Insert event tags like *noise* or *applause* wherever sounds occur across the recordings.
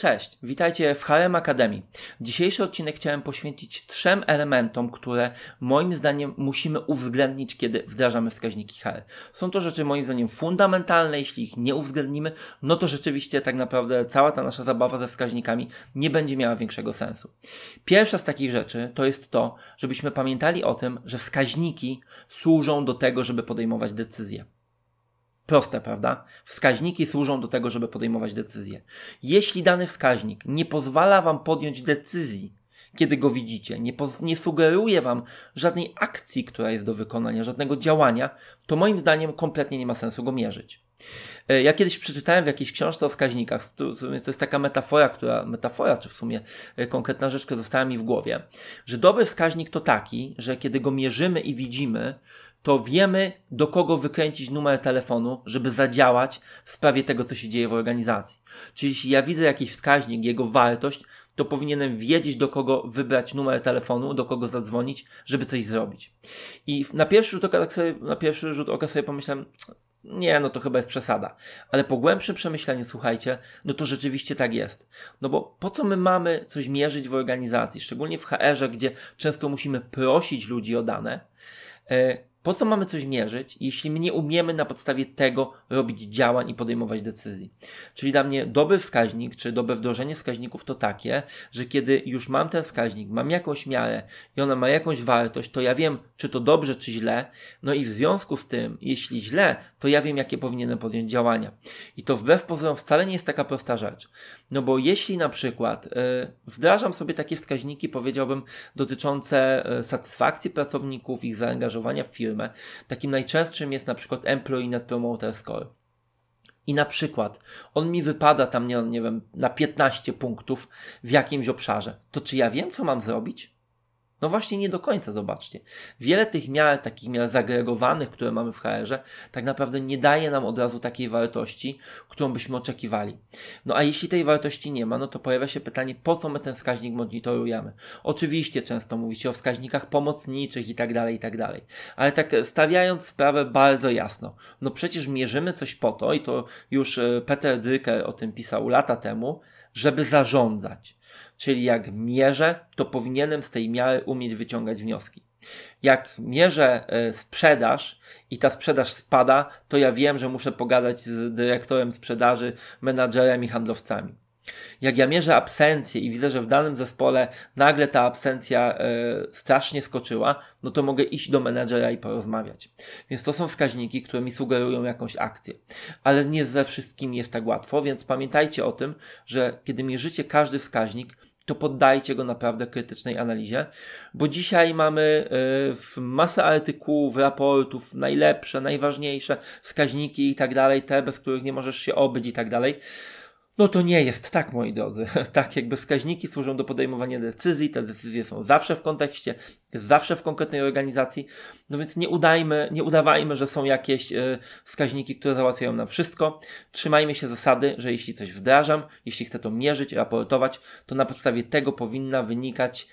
Cześć, witajcie w HRM Akademii. Dzisiejszy odcinek chciałem poświęcić trzem elementom, które moim zdaniem musimy uwzględnić, kiedy wdrażamy wskaźniki HR. Są to rzeczy moim zdaniem fundamentalne, jeśli ich nie uwzględnimy, no to rzeczywiście tak naprawdę cała ta nasza zabawa ze wskaźnikami nie będzie miała większego sensu. Pierwsza z takich rzeczy to jest to, żebyśmy pamiętali o tym, że wskaźniki służą do tego, żeby podejmować decyzje. Proste, prawda? Wskaźniki służą do tego, żeby podejmować decyzje. Jeśli dany wskaźnik nie pozwala Wam podjąć decyzji, kiedy go widzicie, nie, nie sugeruje Wam żadnej akcji, która jest do wykonania, żadnego działania, to moim zdaniem kompletnie nie ma sensu go mierzyć. E, ja kiedyś przeczytałem w jakiejś książce o wskaźnikach, to, jest taka metafora, która, metafora, czy w sumie e, konkretna rzecz, która została mi w głowie, że dobry wskaźnik to taki, że kiedy go mierzymy i widzimy, to wiemy, do kogo wykręcić numer telefonu, żeby zadziałać w sprawie tego, co się dzieje w organizacji. Czyli jeśli ja widzę jakiś wskaźnik, jego wartość, to powinienem wiedzieć, do kogo wybrać numer telefonu, do kogo zadzwonić, żeby coś zrobić. I na pierwszy rzut oka, tak sobie, na pierwszy rzut oka sobie pomyślałem, nie, no to chyba jest przesada. Ale po głębszym przemyśleniu, słuchajcie, no to rzeczywiście tak jest. No bo po co my mamy coś mierzyć w organizacji, szczególnie w HR-ze, gdzie często musimy prosić ludzi o dane, e, po co mamy coś mierzyć, jeśli my nie umiemy na podstawie tego robić działań i podejmować decyzji? Czyli dla mnie dobry wskaźnik, czy dobre wdrożenie wskaźników to takie, że kiedy już mam ten wskaźnik, mam jakąś miarę i ona ma jakąś wartość, to ja wiem, czy to dobrze, czy źle. No i w związku z tym, jeśli źle, to ja wiem, jakie powinienem podjąć działania. I to wbrew pozorom wcale nie jest taka prosta rzecz. No bo jeśli na przykład yy, wdrażam sobie takie wskaźniki, powiedziałbym, dotyczące yy, satysfakcji pracowników, ich zaangażowania w firmę, firmę. Takim najczęstszym jest na przykład Employee Net Promoter Score. I na przykład on mi wypada tam, nie, nie wiem, na 15 punktów w jakimś obszarze. To czy ja wiem, co mam zrobić? No właśnie nie do końca, zobaczcie. Wiele tych miar, takich miar zagregowanych, które mamy w HR-ze, tak naprawdę nie daje nam od razu takiej wartości, którą byśmy oczekiwali. No a jeśli tej wartości nie ma, no to pojawia się pytanie, po co my ten wskaźnik monitorujemy? Oczywiście często mówi się o wskaźnikach pomocniczych i tak dalej, i tak dalej. Ale tak stawiając sprawę bardzo jasno, no przecież mierzymy coś po to, i to już e, Peter Drucker o tym pisał lata temu, żeby zarządzać. Czyli jak mierzę, to powinienem z tej miary umieć wyciągać wnioski. Jak mierzę e, sprzedaż i ta sprzedaż spada, to ja wiem, że muszę pogadać z dyrektorem sprzedaży, menadżerem i handlowcami. Jak ja mierzę absencję i widzę, że w danym zespole nagle ta absencja e, strasznie skoczyła, no to mogę iść do menedżera i porozmawiać. Więc to są wskaźniki, które mi sugerują jakąś akcję. Ale nie ze wszystkim jest tak łatwo, więc pamiętajcie o tym, że kiedy mierzycie każdy wskaźnik, to poddajcie go naprawdę krytycznej analizie, bo dzisiaj mamy y, masę artykułów, raportów, najlepsze, najważniejsze wskaźniki i tak dalej, te, bez których nie możesz się obyć i tak dalej. No to nie jest tak, moi drodzy. *laughs* Tak, jakby wskaźniki służą do podejmowania decyzji, te decyzje są zawsze w kontekście, zawsze w konkretnej organizacji. No więc nie udajmy, nie udawajmy, że są jakieś y, wskaźniki, które załatwiają nam wszystko. Trzymajmy się zasady, że jeśli coś wdrażam, jeśli chcę to mierzyć, raportować, to na podstawie tego powinna wynikać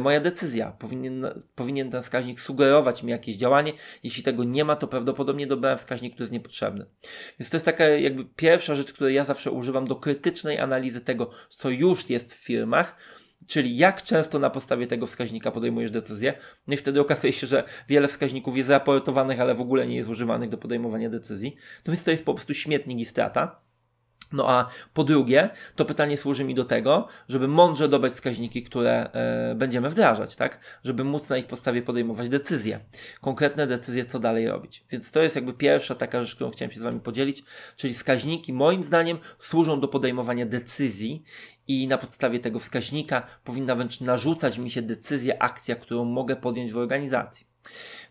moja decyzja. Powinien, powinien ten wskaźnik sugerować mi jakieś działanie. Jeśli tego nie ma, to prawdopodobnie dobrałem wskaźnik, który jest niepotrzebny. Więc to jest taka jakby pierwsza rzecz, której ja zawsze używam do krytycznej analizy tego, co już jest w firmach. Czyli jak często na podstawie tego wskaźnika podejmujesz decyzję. No i wtedy okazuje się, że wiele wskaźników jest raportowanych, ale w ogóle nie jest używanych do podejmowania decyzji. No więc to jest po prostu śmietnik i strata. No a po drugie, to pytanie służy mi do tego, żeby mądrze dobrać wskaźniki, które e, będziemy wdrażać, tak? Żeby móc na ich podstawie podejmować decyzje. Konkretne decyzje, co dalej robić. Więc to jest jakby pierwsza taka rzecz, którą chciałem się z Wami podzielić, czyli wskaźniki moim zdaniem służą do podejmowania decyzji i na podstawie tego wskaźnika powinna wręcz narzucać mi się decyzja, akcja, którą mogę podjąć w organizacji.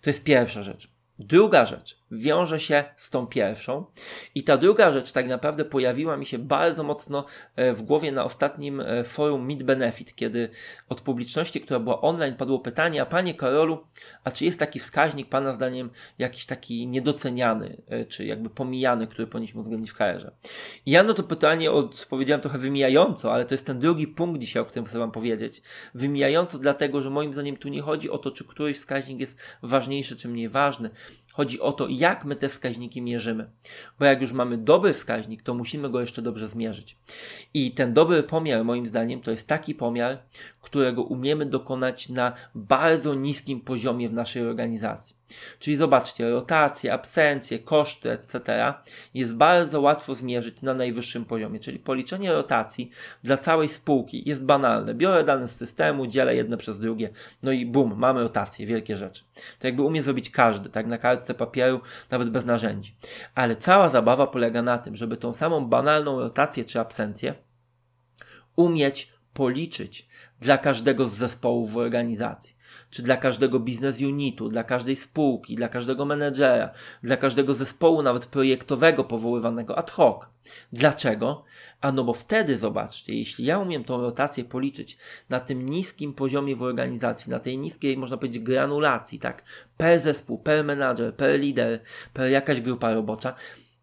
To jest pierwsza rzecz. Druga rzecz wiąże się z tą pierwszą. I ta druga rzecz tak naprawdę pojawiła mi się bardzo mocno e, w głowie na ostatnim e, forum Meet Benefit, kiedy od publiczności, która była online, padło pytanie, a panie Karolu, a czy jest taki wskaźnik, pana zdaniem, jakiś taki niedoceniany, e, czy jakby pomijany, który powinniśmy uwzględnić w HR-ze? I ja na to pytanie odpowiedziałem trochę wymijająco, ale to jest ten drugi punkt dzisiaj, o którym chcę wam powiedzieć. Wymijająco dlatego, że moim zdaniem tu nie chodzi o to, czy któryś wskaźnik jest ważniejszy, czy mniej ważny, Chodzi o to, jak my te wskaźniki mierzymy. Bo jak już mamy dobry wskaźnik, to musimy go jeszcze dobrze zmierzyć. I ten dobry pomiar, moim zdaniem, to jest taki pomiar, którego umiemy dokonać na bardzo niskim poziomie w naszej organizacji. Czyli zobaczcie, rotacje, absencje, koszty, etc. jest bardzo łatwo zmierzyć na najwyższym poziomie. Czyli policzenie rotacji dla całej spółki jest banalne. Biorę dane z systemu, dzielę jedne przez drugie, no i bum, mamy rotację, wielkie rzeczy. To jakby umie zrobić każdy, tak na kartce papieru, nawet bez narzędzi. Ale cała zabawa polega na tym, żeby tą samą banalną rotację czy absencję umieć policzyć dla każdego z zespołów w organizacji czy dla każdego biznes unitu, dla każdej spółki, dla każdego menedżera, dla każdego zespołu, nawet projektowego, powoływanego ad hoc. Dlaczego? A no bo wtedy zobaczcie, jeśli ja umiem tą rotację policzyć na tym niskim poziomie w organizacji, na tej niskiej, można powiedzieć, granulacji, tak, per zespół, per menadżer, per lider, per jakaś grupa robocza,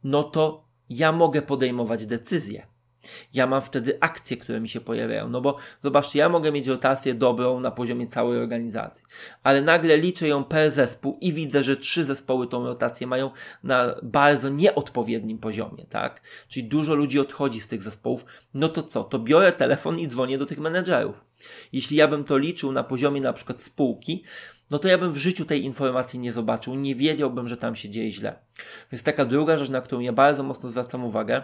no to ja mogę podejmować decyzje ja mam wtedy akcje, które mi się pojawiają. No bo zobaczcie, ja mogę mieć rotację dobrą na poziomie całej organizacji, ale nagle liczę ją per zespół i widzę, że trzy zespoły tą rotację mają na bardzo nieodpowiednim poziomie, tak? Czyli dużo ludzi odchodzi z tych zespołów. No to co? To biorę telefon i dzwonię do tych menedżerów. Jeśli ja bym to liczył na poziomie na przykład spółki, no to ja bym w życiu tej informacji nie zobaczył, nie wiedziałbym, że tam się dzieje źle. Więc taka druga rzecz, na którą ja bardzo mocno zwracam uwagę,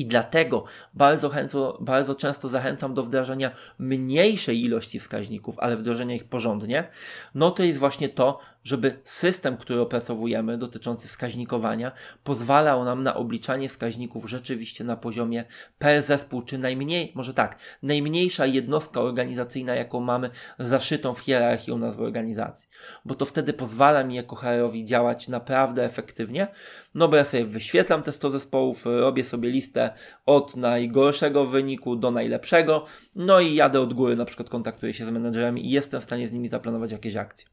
i dlatego bardzo, chęco, bardzo często zachęcam do wdrażania mniejszej ilości wskaźników, ale wdrożenia ich porządnie. No to jest właśnie to, żeby system, który opracowujemy dotyczący wskaźnikowania, pozwalał nam na obliczanie wskaźników rzeczywiście na poziomie per zespół, czy najmniej, może tak, najmniejsza jednostka organizacyjna, jaką mamy zaszytą w hierarchii u nas w organizacji. Bo to wtedy pozwala mi jako HR-owi działać naprawdę efektywnie. No bo ja sobie wyświetlam te 100 zespołów, robię sobie listę od najgorszego wyniku do najlepszego, no i jadę od góry, na przykład kontaktuję się z menedżerami i jestem w stanie z nimi zaplanować jakieś akcje.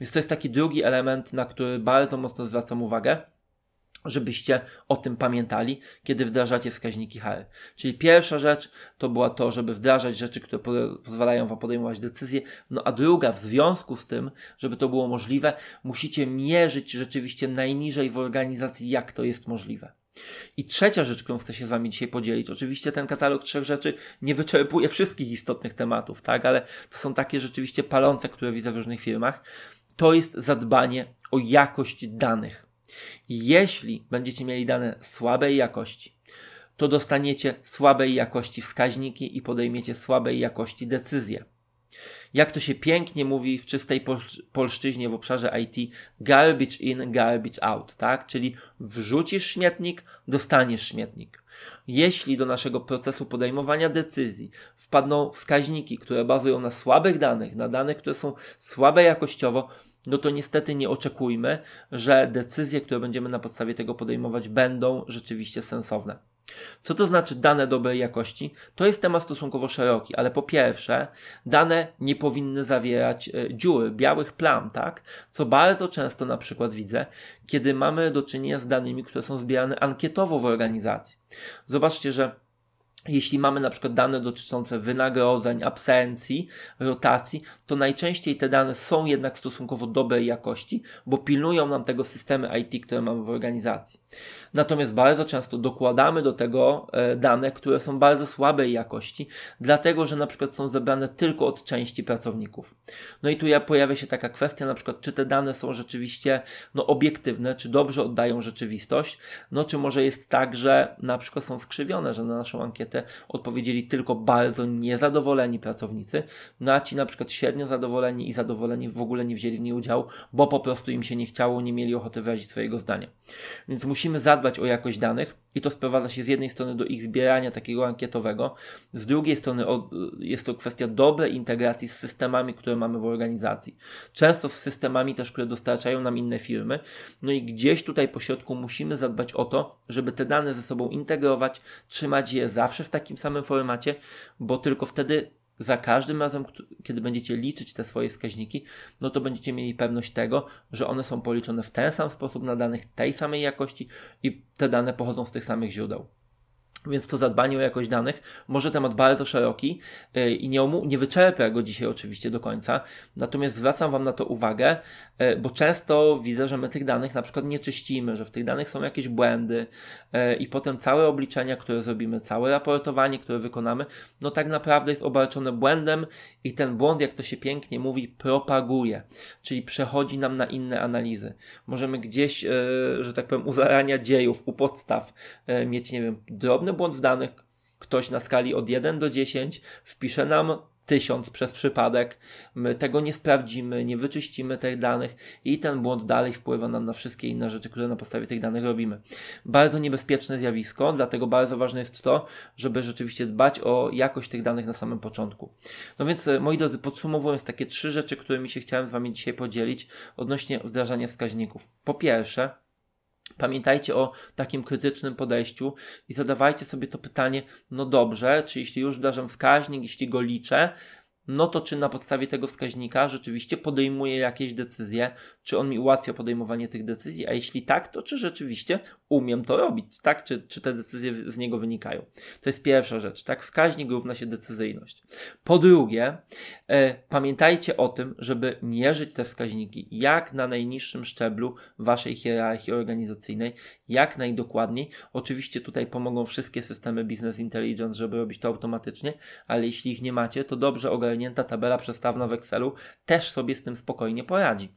Więc to jest taki drugi element, na który bardzo mocno zwracam uwagę żebyście o tym pamiętali, kiedy wdrażacie wskaźniki HR. Czyli pierwsza rzecz to była to, żeby wdrażać rzeczy, które pozwalają Wam podejmować decyzje, no a druga, w związku z tym, żeby to było możliwe, musicie mierzyć rzeczywiście najniżej w organizacji, jak to jest możliwe. I trzecia rzecz, którą chcę się z Wami dzisiaj podzielić. Oczywiście ten katalog trzech rzeczy nie wyczerpuje wszystkich istotnych tematów, tak, ale to są takie rzeczywiście palące, które widzę w różnych firmach. To jest zadbanie o jakość danych. Jeśli będziecie mieli dane słabej jakości, to dostaniecie słabej jakości wskaźniki i podejmiecie słabej jakości decyzje jak to się pięknie mówi w czystej polszczyźnie w obszarze IT, garbage in, garbage out, tak? Czyli wrzucisz śmietnik, dostaniesz śmietnik. Jeśli do naszego procesu podejmowania decyzji wpadną wskaźniki, które bazują na słabych danych, na danych, które są słabe jakościowo, no to niestety nie oczekujmy, że decyzje, które będziemy na podstawie tego podejmować, będą rzeczywiście sensowne. Co to znaczy dane dobrej jakości? To jest temat stosunkowo szeroki, ale po pierwsze, dane nie powinny zawierać e, dziury, białych plam, tak? Co bardzo często na przykład widzę, kiedy mamy do czynienia z danymi, które są zbierane ankietowo w organizacji. Zobaczcie, że jeśli mamy na przykład dane dotyczące wynagrodzeń, absencji, rotacji, to najczęściej te dane są jednak stosunkowo dobrej jakości, bo pilnują nam tego systemy IT, które mamy w organizacji. Natomiast bardzo często dokładamy do tego e, dane, które są bardzo słabej jakości, dlatego że na przykład są zebrane tylko od części pracowników. No i tu ja pojawia się taka kwestia, na przykład, czy te dane są rzeczywiście no, obiektywne, czy dobrze oddają rzeczywistość, no czy może jest tak, że na przykład są skrzywione, że na naszą ankietę odpowiedzieli tylko bardzo niezadowoleni pracownicy, no a ci na przykład średnio zadowoleni i zadowoleni w ogóle nie wzięli w niej udziału, bo po prostu im się nie chciało, nie mieli ochoty wyrazić swojego zdania. Więc musimy zadbać o jakość danych i to sprowadza się z jednej strony do ich zbierania takiego ankietowego, z drugiej strony jest to kwestia dobrej integracji z systemami, które mamy w organizacji. Często z systemami też, które dostarczają nam inne firmy. No i gdzieś tutaj po środku musimy zadbać o to, żeby te dane ze sobą integrować, trzymać je zawsze w takim samym formacie, bo tylko wtedy za każdym razem, kiedy będziecie liczyć te swoje wskaźniki, no to będziecie mieli pewność tego, że one są policzone w ten sam sposób na danych tej samej jakości i te dane pochodzą z tych samych źródeł. Więc to zadbanie o jakość danych, może temat bardzo szeroki yy, i nie, nie wyczerpię go dzisiaj oczywiście do końca, natomiast zwracam Wam na to uwagę, yy, bo często widzę, że my tych danych na przykład nie czyścimy, że w tych danych są jakieś błędy yy, i potem całe obliczenia, które zrobimy, całe raportowanie, które wykonamy, no tak naprawdę jest obarczone błędem i ten błąd, jak to się pięknie mówi, propaguje, czyli przechodzi nam na inne analizy. Możemy gdzieś, że tak powiem, u zarania dziejów, u podstaw mieć, nie wiem, drobne błąd w danych, ktoś na skali od 1 do 10 wpisze nam 1000 przez przypadek, my tego nie sprawdzimy, nie wyczyścimy tych danych i ten błąd dalej wpływa nam na wszystkie inne rzeczy, które na podstawie tych danych robimy. Bardzo niebezpieczne zjawisko, dlatego bardzo ważne jest to, żeby rzeczywiście dbać o jakość tych danych na samym początku. No więc e, moi drodzy, podsumowując takie trzy rzeczy, którymi się chciałem z Wami dzisiaj podzielić odnośnie wdrażania wskaźników. Po pierwsze, Pamiętajcie o takim krytycznym podejściu i zadawajcie sobie to pytanie, no dobrze, czy jeśli już wdarzam wskaźnik, jeśli go liczę, no to czy na podstawie tego wskaźnika rzeczywiście podejmuję jakieś decyzje, czy on mi ułatwia podejmowanie tych decyzji, a jeśli tak, to czy rzeczywiście umiem to robić, tak? Czy, czy te decyzje z niego wynikają. To jest pierwsza rzecz, tak? Wskaźnik równa się decyzyjność. Po drugie, e, pamiętajcie o tym, żeby mierzyć te wskaźniki jak na najniższym szczeblu waszej hierarchii organizacyjnej, jak najdokładniej. Oczywiście tutaj pomogą wszystkie systemy Business Intelligence, żeby robić to automatycznie, ale jeśli ich nie macie, to dobrze ogarnięta tabela przestawna w Excelu też sobie z tym spokojnie poradzi.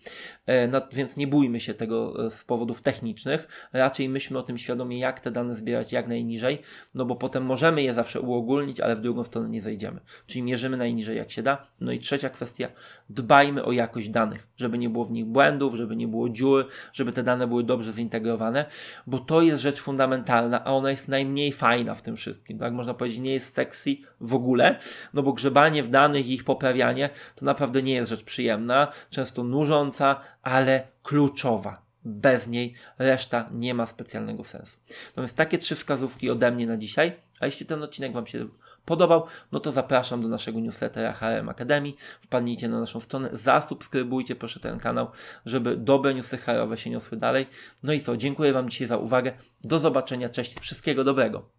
No, więc nie bójmy się tego e, z powodów technicznych, raczej myślmy o tym świadomie, jak te dane zbierać jak najniżej, no bo potem możemy je zawsze uogólnić, ale w drugą stronę nie zejdziemy. Czyli mierzymy najniżej jak się da. No i trzecia kwestia, dbajmy o jakość danych, żeby nie było w nich błędów, żeby nie było dziur, żeby te dane były dobrze zintegrowane, bo to jest rzecz fundamentalna, a ona jest najmniej fajna w tym wszystkim. Tak można powiedzieć, nie jest sexy w ogóle, no bo grzebanie w danych i ich poprawianie to naprawdę nie jest rzecz przyjemna, często nużąca, ale kluczowa. Bez niej reszta nie ma specjalnego sensu. Natomiast takie trzy wskazówki ode mnie na dzisiaj. A jeśli ten odcinek Wam się podobał, no to zapraszam do naszego newslettera HRM Academy. Wpadnijcie na naszą stronę, zasubskrybujcie proszę ten kanał, żeby dobre newsy HR-owe się niosły dalej. No i co, dziękuję Wam dzisiaj za uwagę. Do zobaczenia, cześć, wszystkiego dobrego.